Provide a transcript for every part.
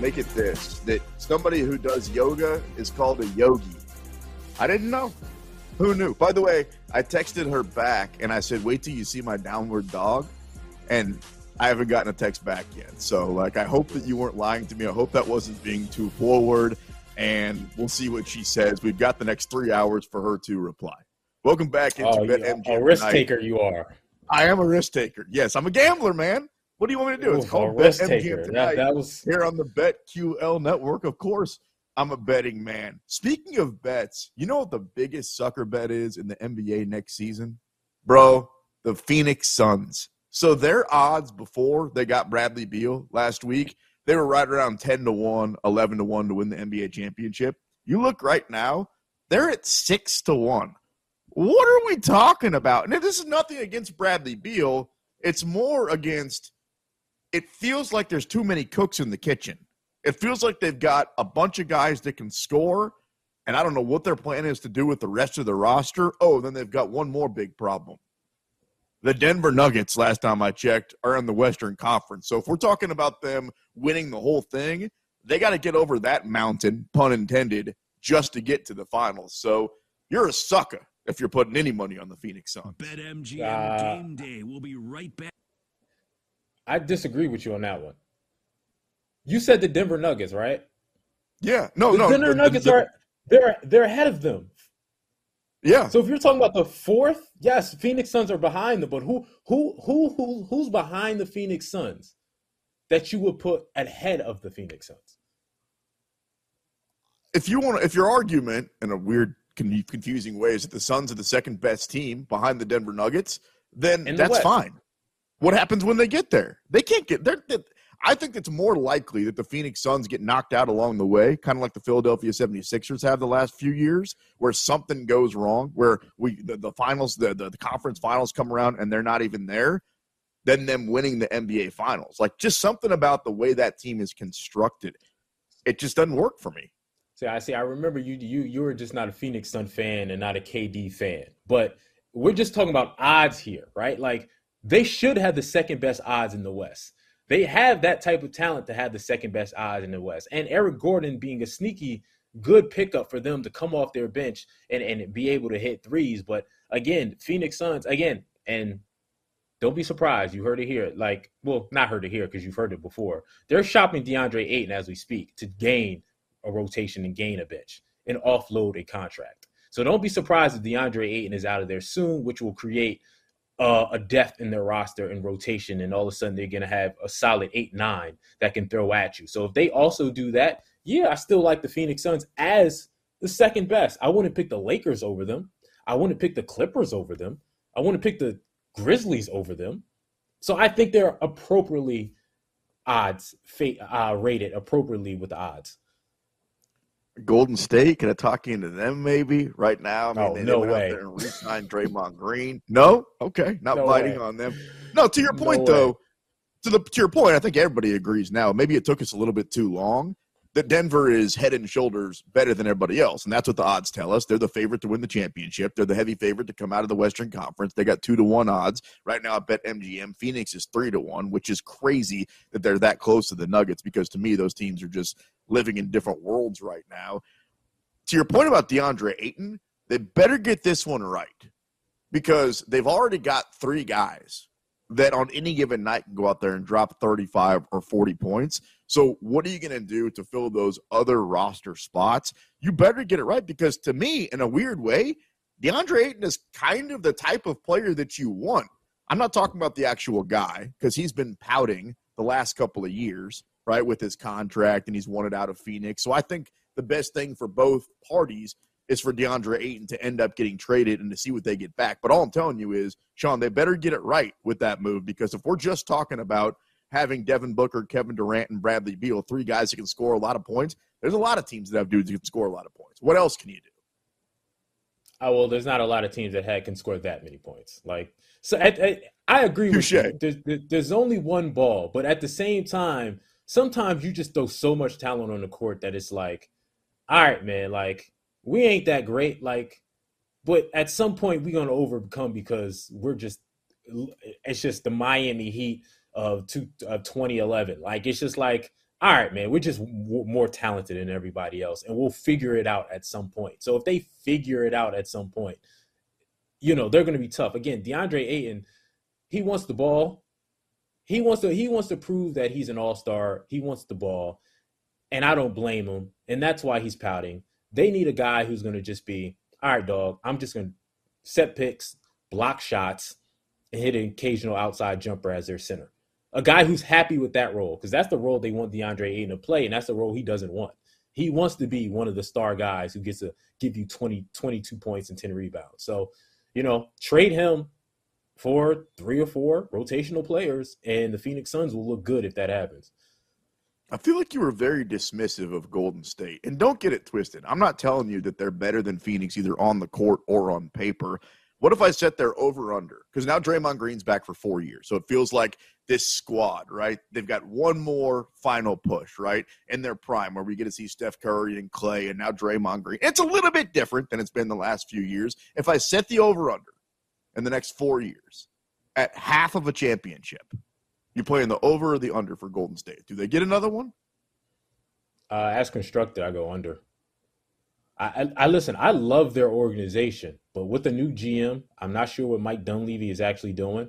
make it this that somebody who does yoga is called a yogi. I didn't know. Who knew? By the way, I texted her back and I said, wait till you see my downward dog. And I haven't gotten a text back yet. So, like, I hope that you weren't lying to me. I hope that wasn't being too forward. And we'll see what she says. We've got the next three hours for her to reply. Welcome back into oh, BetMGM. A risk taker, you are. I am a risk taker. Yes, I'm a gambler, man. What do you want me to do? It's called BetMGM tonight. That, that was here on the BetQL network. Of course, I'm a betting man. Speaking of bets, you know what the biggest sucker bet is in the NBA next season, bro? The Phoenix Suns. So their odds before they got Bradley Beal last week, they were right around 10 to 1, 11 to 1 to win the NBA championship. You look right now, they're at 6 to 1. What are we talking about? And this is nothing against Bradley Beal. It's more against it feels like there's too many cooks in the kitchen. It feels like they've got a bunch of guys that can score, and I don't know what their plan is to do with the rest of the roster. Oh, then they've got one more big problem. The Denver Nuggets, last time I checked, are in the Western Conference. So if we're talking about them winning the whole thing, they got to get over that mountain, pun intended, just to get to the finals. So you're a sucker if you're putting any money on the Phoenix Suns. BetMGM uh, game day. We'll be right back. I disagree with you on that one. You said the Denver Nuggets, right? Yeah. No, no. the no. Denver the, Nuggets the, are they're they're ahead of them. Yeah. So if you're talking about the fourth, yes, Phoenix Suns are behind them, but who who who who who's behind the Phoenix Suns that you would put ahead of the Phoenix Suns? If you want, if your argument in a weird, confusing way is that the Suns are the second best team behind the Denver Nuggets, then the that's West. fine. What happens when they get there? They can't get there. I think it's more likely that the Phoenix Suns get knocked out along the way, kind of like the Philadelphia 76ers have the last few years, where something goes wrong, where we the, the finals, the, the, the conference finals come around and they're not even there, than them winning the NBA finals. Like just something about the way that team is constructed. It just doesn't work for me. See, I see. I remember you you you were just not a Phoenix Sun fan and not a KD fan. But we're just talking about odds here, right? Like they should have the second best odds in the West. They have that type of talent to have the second best odds in the West. And Eric Gordon being a sneaky good pickup for them to come off their bench and, and be able to hit threes. But again, Phoenix Suns, again, and don't be surprised. You heard it here. Like, well, not heard it here because you've heard it before. They're shopping DeAndre Ayton as we speak to gain a rotation and gain a bench and offload a contract. So don't be surprised if DeAndre Ayton is out of there soon, which will create – uh, a depth in their roster and rotation, and all of a sudden they're going to have a solid eight nine that can throw at you. So if they also do that, yeah, I still like the Phoenix Suns as the second best. I wouldn't pick the Lakers over them. I wouldn't pick the Clippers over them. I wouldn't pick the Grizzlies over them. So I think they're appropriately odds uh, rated appropriately with the odds. Golden State? Can I talk into them maybe right now? I mean, oh, they, no went way. out there and re-signed Draymond Green. No, okay, not no biting way. on them. No, to your point no though. To the to your point, I think everybody agrees now. Maybe it took us a little bit too long. That Denver is head and shoulders better than everybody else, and that's what the odds tell us. They're the favorite to win the championship. They're the heavy favorite to come out of the Western Conference. They got two to one odds right now. I bet MGM Phoenix is three to one, which is crazy that they're that close to the Nuggets because to me those teams are just living in different worlds right now to your point about DeAndre Ayton, they better get this one right because they've already got three guys that on any given night can go out there and drop 35 or 40 points. So, what are you going to do to fill those other roster spots? You better get it right because, to me, in a weird way, DeAndre Ayton is kind of the type of player that you want. I'm not talking about the actual guy because he's been pouting the last couple of years, right, with his contract and he's wanted out of Phoenix. So, I think the best thing for both parties is for DeAndre Ayton to end up getting traded and to see what they get back. But all I'm telling you is, Sean, they better get it right with that move because if we're just talking about having Devin Booker, Kevin Durant, and Bradley Beal, three guys that can score a lot of points, there's a lot of teams that have dudes who can score a lot of points. What else can you do? Oh well, there's not a lot of teams that had can score that many points. Like so, I, I, I agree Touché. with you. There's, there's only one ball, but at the same time, sometimes you just throw so much talent on the court that it's like all right, man, like we ain't that great, like, but at some point we're gonna overcome because we're just it's just the Miami Heat of two of 2011. Like it's just like all right, man, we're just w- more talented than everybody else, and we'll figure it out at some point. So if they figure it out at some point, you know they're going to be tough. Again, DeAndre Ayton, he wants the ball. He wants to. He wants to prove that he's an all star. He wants the ball, and I don't blame him. And that's why he's pouting. They need a guy who's going to just be, all right, dog. I'm just going to set picks, block shots, and hit an occasional outside jumper as their center a guy who's happy with that role because that's the role they want DeAndre Ayton to play, and that's the role he doesn't want. He wants to be one of the star guys who gets to give you 20, 22 points and 10 rebounds. So, you know, trade him for three or four rotational players, and the Phoenix Suns will look good if that happens. I feel like you were very dismissive of Golden State. And don't get it twisted. I'm not telling you that they're better than Phoenix either on the court or on paper. What if I set their over under? Because now Draymond Green's back for four years. So it feels like this squad, right? They've got one more final push, right? In their prime, where we get to see Steph Curry and Klay and now Draymond Green. It's a little bit different than it's been the last few years. If I set the over under in the next four years at half of a championship, you playing the over or the under for Golden State? Do they get another one? Uh, as constructed, I go under. I, I, listen. I love their organization, but with the new GM, I'm not sure what Mike Dunleavy is actually doing.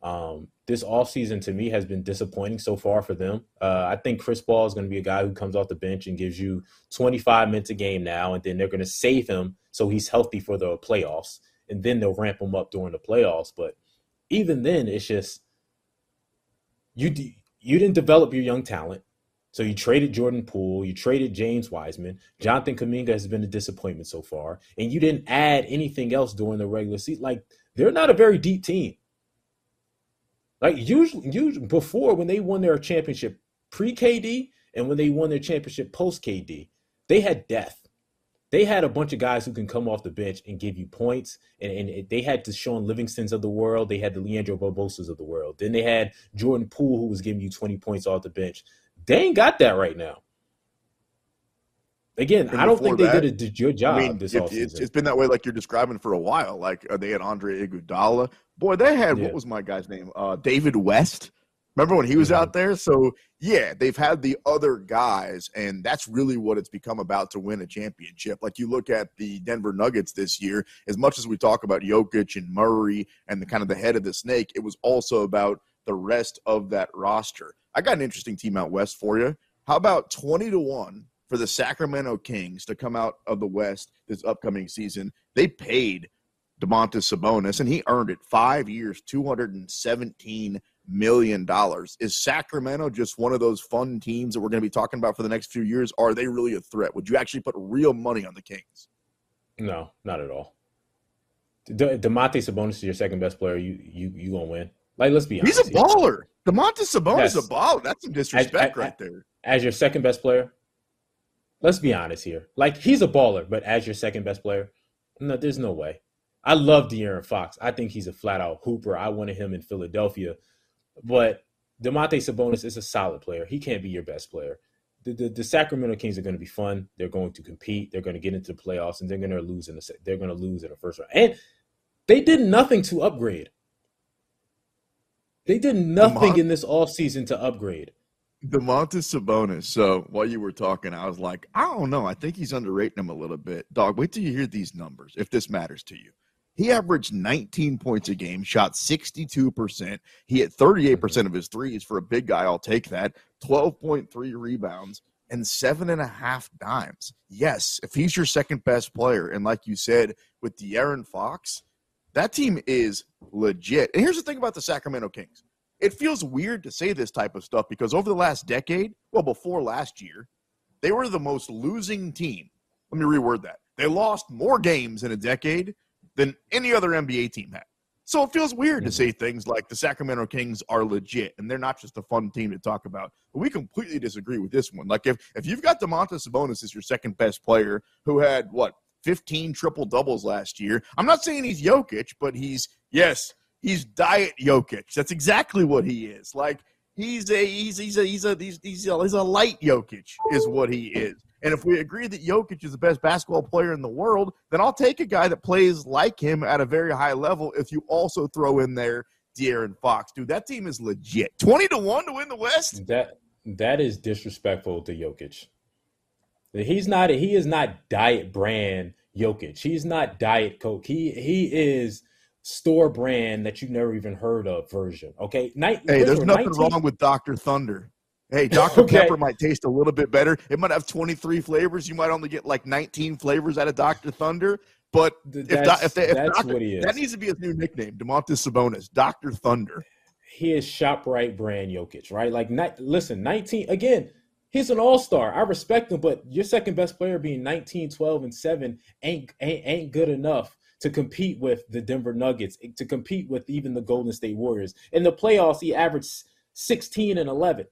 Um, this offseason to me has been disappointing so far for them. Uh, I think Chris Paul is going to be a guy who comes off the bench and gives you 25 minutes a game now, and then they're going to save him so he's healthy for the playoffs, and then they'll ramp him up during the playoffs. But even then, it's just you you didn't develop your young talent. So you traded Jordan Poole, you traded James Wiseman. Jonathan Kuminga has been a disappointment so far, and you didn't add anything else during the regular season. Like they're not a very deep team. Like usually, usually before when they won their championship pre KD and when they won their championship post KD, they had death. They had a bunch of guys who can come off the bench and give you points, and, and they had the Shaun Livingston's of the world. They had the Leandro Barbosas of the world. Then they had Jordan Poole, who was giving you 20 points off the bench. They ain't got that right now. Again, and I don't think that, they did a good job I mean, this it, it's, it's been that way, like you're describing for a while. Like uh, they had Andre Iguodala. Boy, they had yeah. what was my guy's name? Uh, David West. Remember when he was mm-hmm. out there? So yeah, they've had the other guys, and that's really what it's become about to win a championship. Like you look at the Denver Nuggets this year, as much as we talk about Jokic and Murray and the kind of the head of the snake, it was also about the rest of that roster. I got an interesting team out west for you. How about 20 to 1 for the Sacramento Kings to come out of the West this upcoming season? They paid Domantas Sabonis, and he earned it five years, $217 million. Is Sacramento just one of those fun teams that we're going to be talking about for the next few years? Or are they really a threat? Would you actually put real money on the Kings? No, not at all. Domantas Sabonis is your second best player. You you you gonna win? Like, let's be honest. He's a baller. Domantas Sabonis yes. is a baller. That's some disrespect as, right as, there. As your second best player, let's be honest here. Like, he's a baller, but as your second best player, no, there's no way. I love De'Aaron Fox. I think he's a flat out hooper. I wanted him in Philadelphia, but Domantas Sabonis is a solid player. He can't be your best player. The, the, the, Sacramento Kings are going to be fun. They're going to compete. They're going to get into the playoffs, and they're going to lose in the they're going to lose in the first round. And they did nothing to upgrade. They did nothing in this offseason to upgrade. Domantas Sabonis. So while you were talking, I was like, I don't know. I think he's underrating him a little bit. Dog, wait till you hear these numbers, if this matters to you. He averaged 19 points a game, shot 62%. He hit 38% of his threes for a big guy. I'll take that. 12.3 rebounds and seven and a half dimes. Yes, if he's your second best player, and like you said, with De'Aaron Fox, that team is legit. And here's the thing about the Sacramento Kings it feels weird to say this type of stuff because over the last decade, well, before last year, they were the most losing team. Let me reword that. They lost more games in a decade than any other NBA team had. So it feels weird to mm-hmm. say things like the Sacramento Kings are legit and they're not just a fun team to talk about. But we completely disagree with this one. Like if if you've got Domantas Sabonis as your second best player who had what 15 triple doubles last year. I'm not saying he's Jokic, but he's yes, he's diet Jokic. That's exactly what he is. Like he's a he's he's a he's a he's, he's a, he's a light Jokic is what he is. And if we agree that Jokic is the best basketball player in the world, then I'll take a guy that plays like him at a very high level. If you also throw in there De'Aaron Fox, dude, that team is legit. Twenty to one to win the West. That That is disrespectful to Jokic. He's not. He is not diet brand Jokic. He's not diet Coke. He he is store brand that you've never even heard of version. Okay. Night, hey, there's nothing 19... wrong with Dr. Thunder. Hey, Dr. okay. Pepper might taste a little bit better. It might have 23 flavors. You might only get like 19 flavors out of Dr. Thunder. But if, that's, if, they, if that's Dr. what he is. That needs to be his new nickname, Domantas Sabonis, Dr. Thunder. He is ShopRite brand Jokic, right? Like, listen, 19, again, he's an all-star. I respect him, but your second best player being 19, 12, and 7 ain't, ain't, ain't good enough to compete with the Denver Nuggets, to compete with even the Golden State Warriors. In the playoffs, he averaged 16 and 11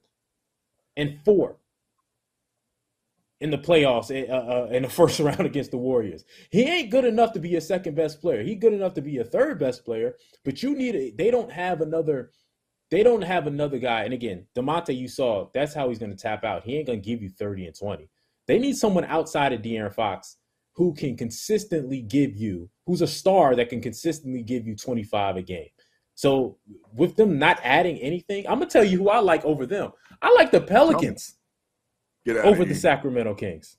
and 4 in the playoffs uh, uh, in the first round against the Warriors. He ain't good enough to be a second best player. He good enough to be a third best player, but you need a, they don't have another they don't have another guy. And again, Demonte, you saw that's how he's going to tap out. He ain't going to give you 30 and 20. They need someone outside of De'Aaron Fox who can consistently give you, who's a star that can consistently give you 25 a game. So with them not adding anything, I'm gonna tell you who I like over them. I like the Pelicans over the Sacramento Kings.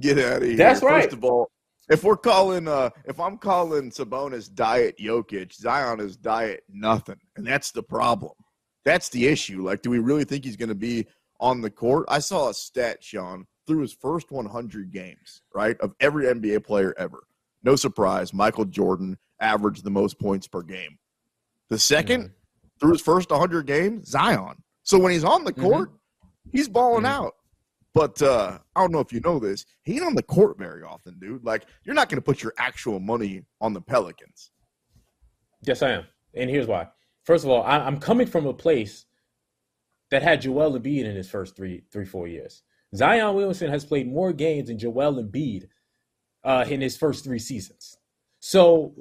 Get out of here. That's right. First of all, if we're calling uh if I'm calling Sabonis diet Jokic, Zion is diet nothing. And that's the problem. That's the issue. Like, do we really think he's gonna be on the court? I saw a stat, Sean, through his first 100 games, right, of every NBA player ever. No surprise, Michael Jordan averaged the most points per game. The 2nd mm-hmm. through his first 100 games, Zion. So when he's on the mm-hmm. court, mm-hmm. he's balling mm-hmm. out. But uh, I don't know if you know this. He ain't on the court very often, dude. Like, you're not going to put your actual money on the Pelicans. Yes, I am. And here's why. First of all, I'm coming from a place that had Joel Embiid in his first three, three, four years. Zion Williamson has played more games than Joel Embiid uh, in his first three seasons. So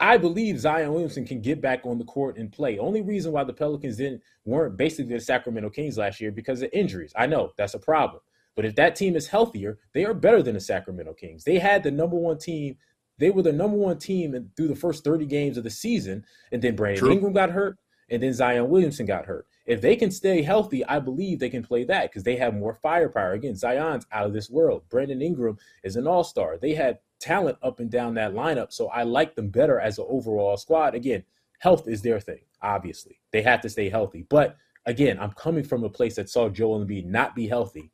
I believe Zion Williamson can get back on the court and play. Only reason why the Pelicans didn't weren't basically the Sacramento Kings last year because of injuries. I know that's a problem. But if that team is healthier, they are better than the Sacramento Kings. They had the number one team. They were the number one team through the first 30 games of the season. And then Brandon True. Ingram got hurt. And then Zion Williamson got hurt. If they can stay healthy, I believe they can play that because they have more firepower. Again, Zion's out of this world. Brandon Ingram is an all star. They had talent up and down that lineup. So I like them better as an overall squad. Again, health is their thing, obviously. They have to stay healthy. But again, I'm coming from a place that saw Joel Embiid not be healthy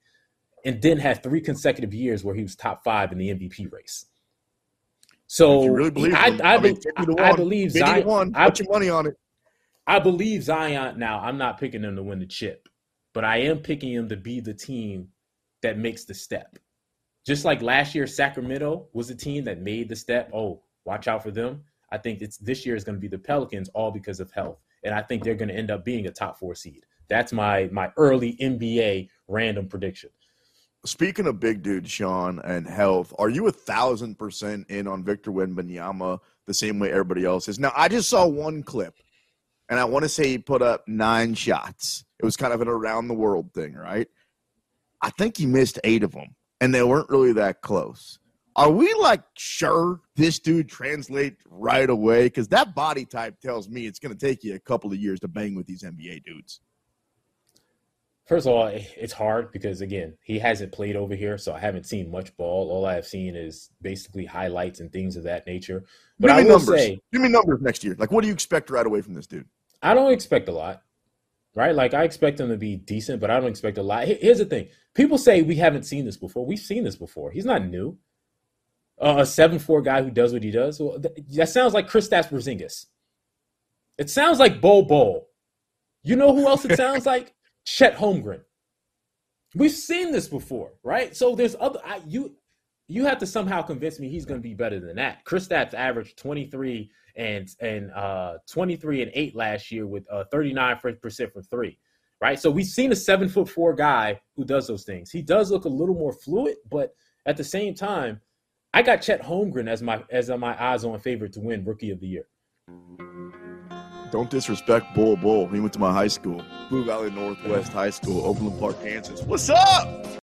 and then had three consecutive years where he was top five in the MVP race. So really believe I, I, I, mean, I, I believe Zion. One, put your money on it. I believe Zion. Now, I'm not picking them to win the chip, but I am picking them to be the team that makes the step. Just like last year, Sacramento was the team that made the step. Oh, watch out for them. I think it's this year is going to be the Pelicans, all because of health, and I think they're going to end up being a top four seed. That's my my early NBA random prediction. Speaking of big dude, Sean, and health, are you a thousand percent in on Victor Wembanyama the same way everybody else is? Now, I just saw one clip and I want to say he put up nine shots. It was kind of an around the world thing, right? I think he missed eight of them, and they weren't really that close. Are we like sure this dude translate right away? Because that body type tells me it's going to take you a couple of years to bang with these NBA dudes. First of all, it's hard because again, he hasn't played over here, so I haven't seen much ball. All I have seen is basically highlights and things of that nature. But Give me I will numbers. say, Give me numbers next year. Like, what do you expect right away from this dude? I don't expect a lot, right? Like I expect him to be decent, but I don't expect a lot. Here's the thing: people say we haven't seen this before. We've seen this before. He's not new. Uh, a seven four guy who does what he does. Well, that sounds like Kristaps Porzingis. It sounds like Bol Bol. You know who else it sounds like? Chet Holmgren. We've seen this before, right? So there's other I, you you have to somehow convince me he's going to be better than that. Chris Kristaps averaged 23 and and uh, 23 and 8 last year with uh, 39% from three. Right. So we've seen a seven foot four guy who does those things. He does look a little more fluid, but at the same time, I got Chet Holmgren as my as my eyes on favorite to win rookie of the year. Don't disrespect Bol Bol. He went to my high school, Blue Valley Northwest High School, Overland Park, Kansas. What's up?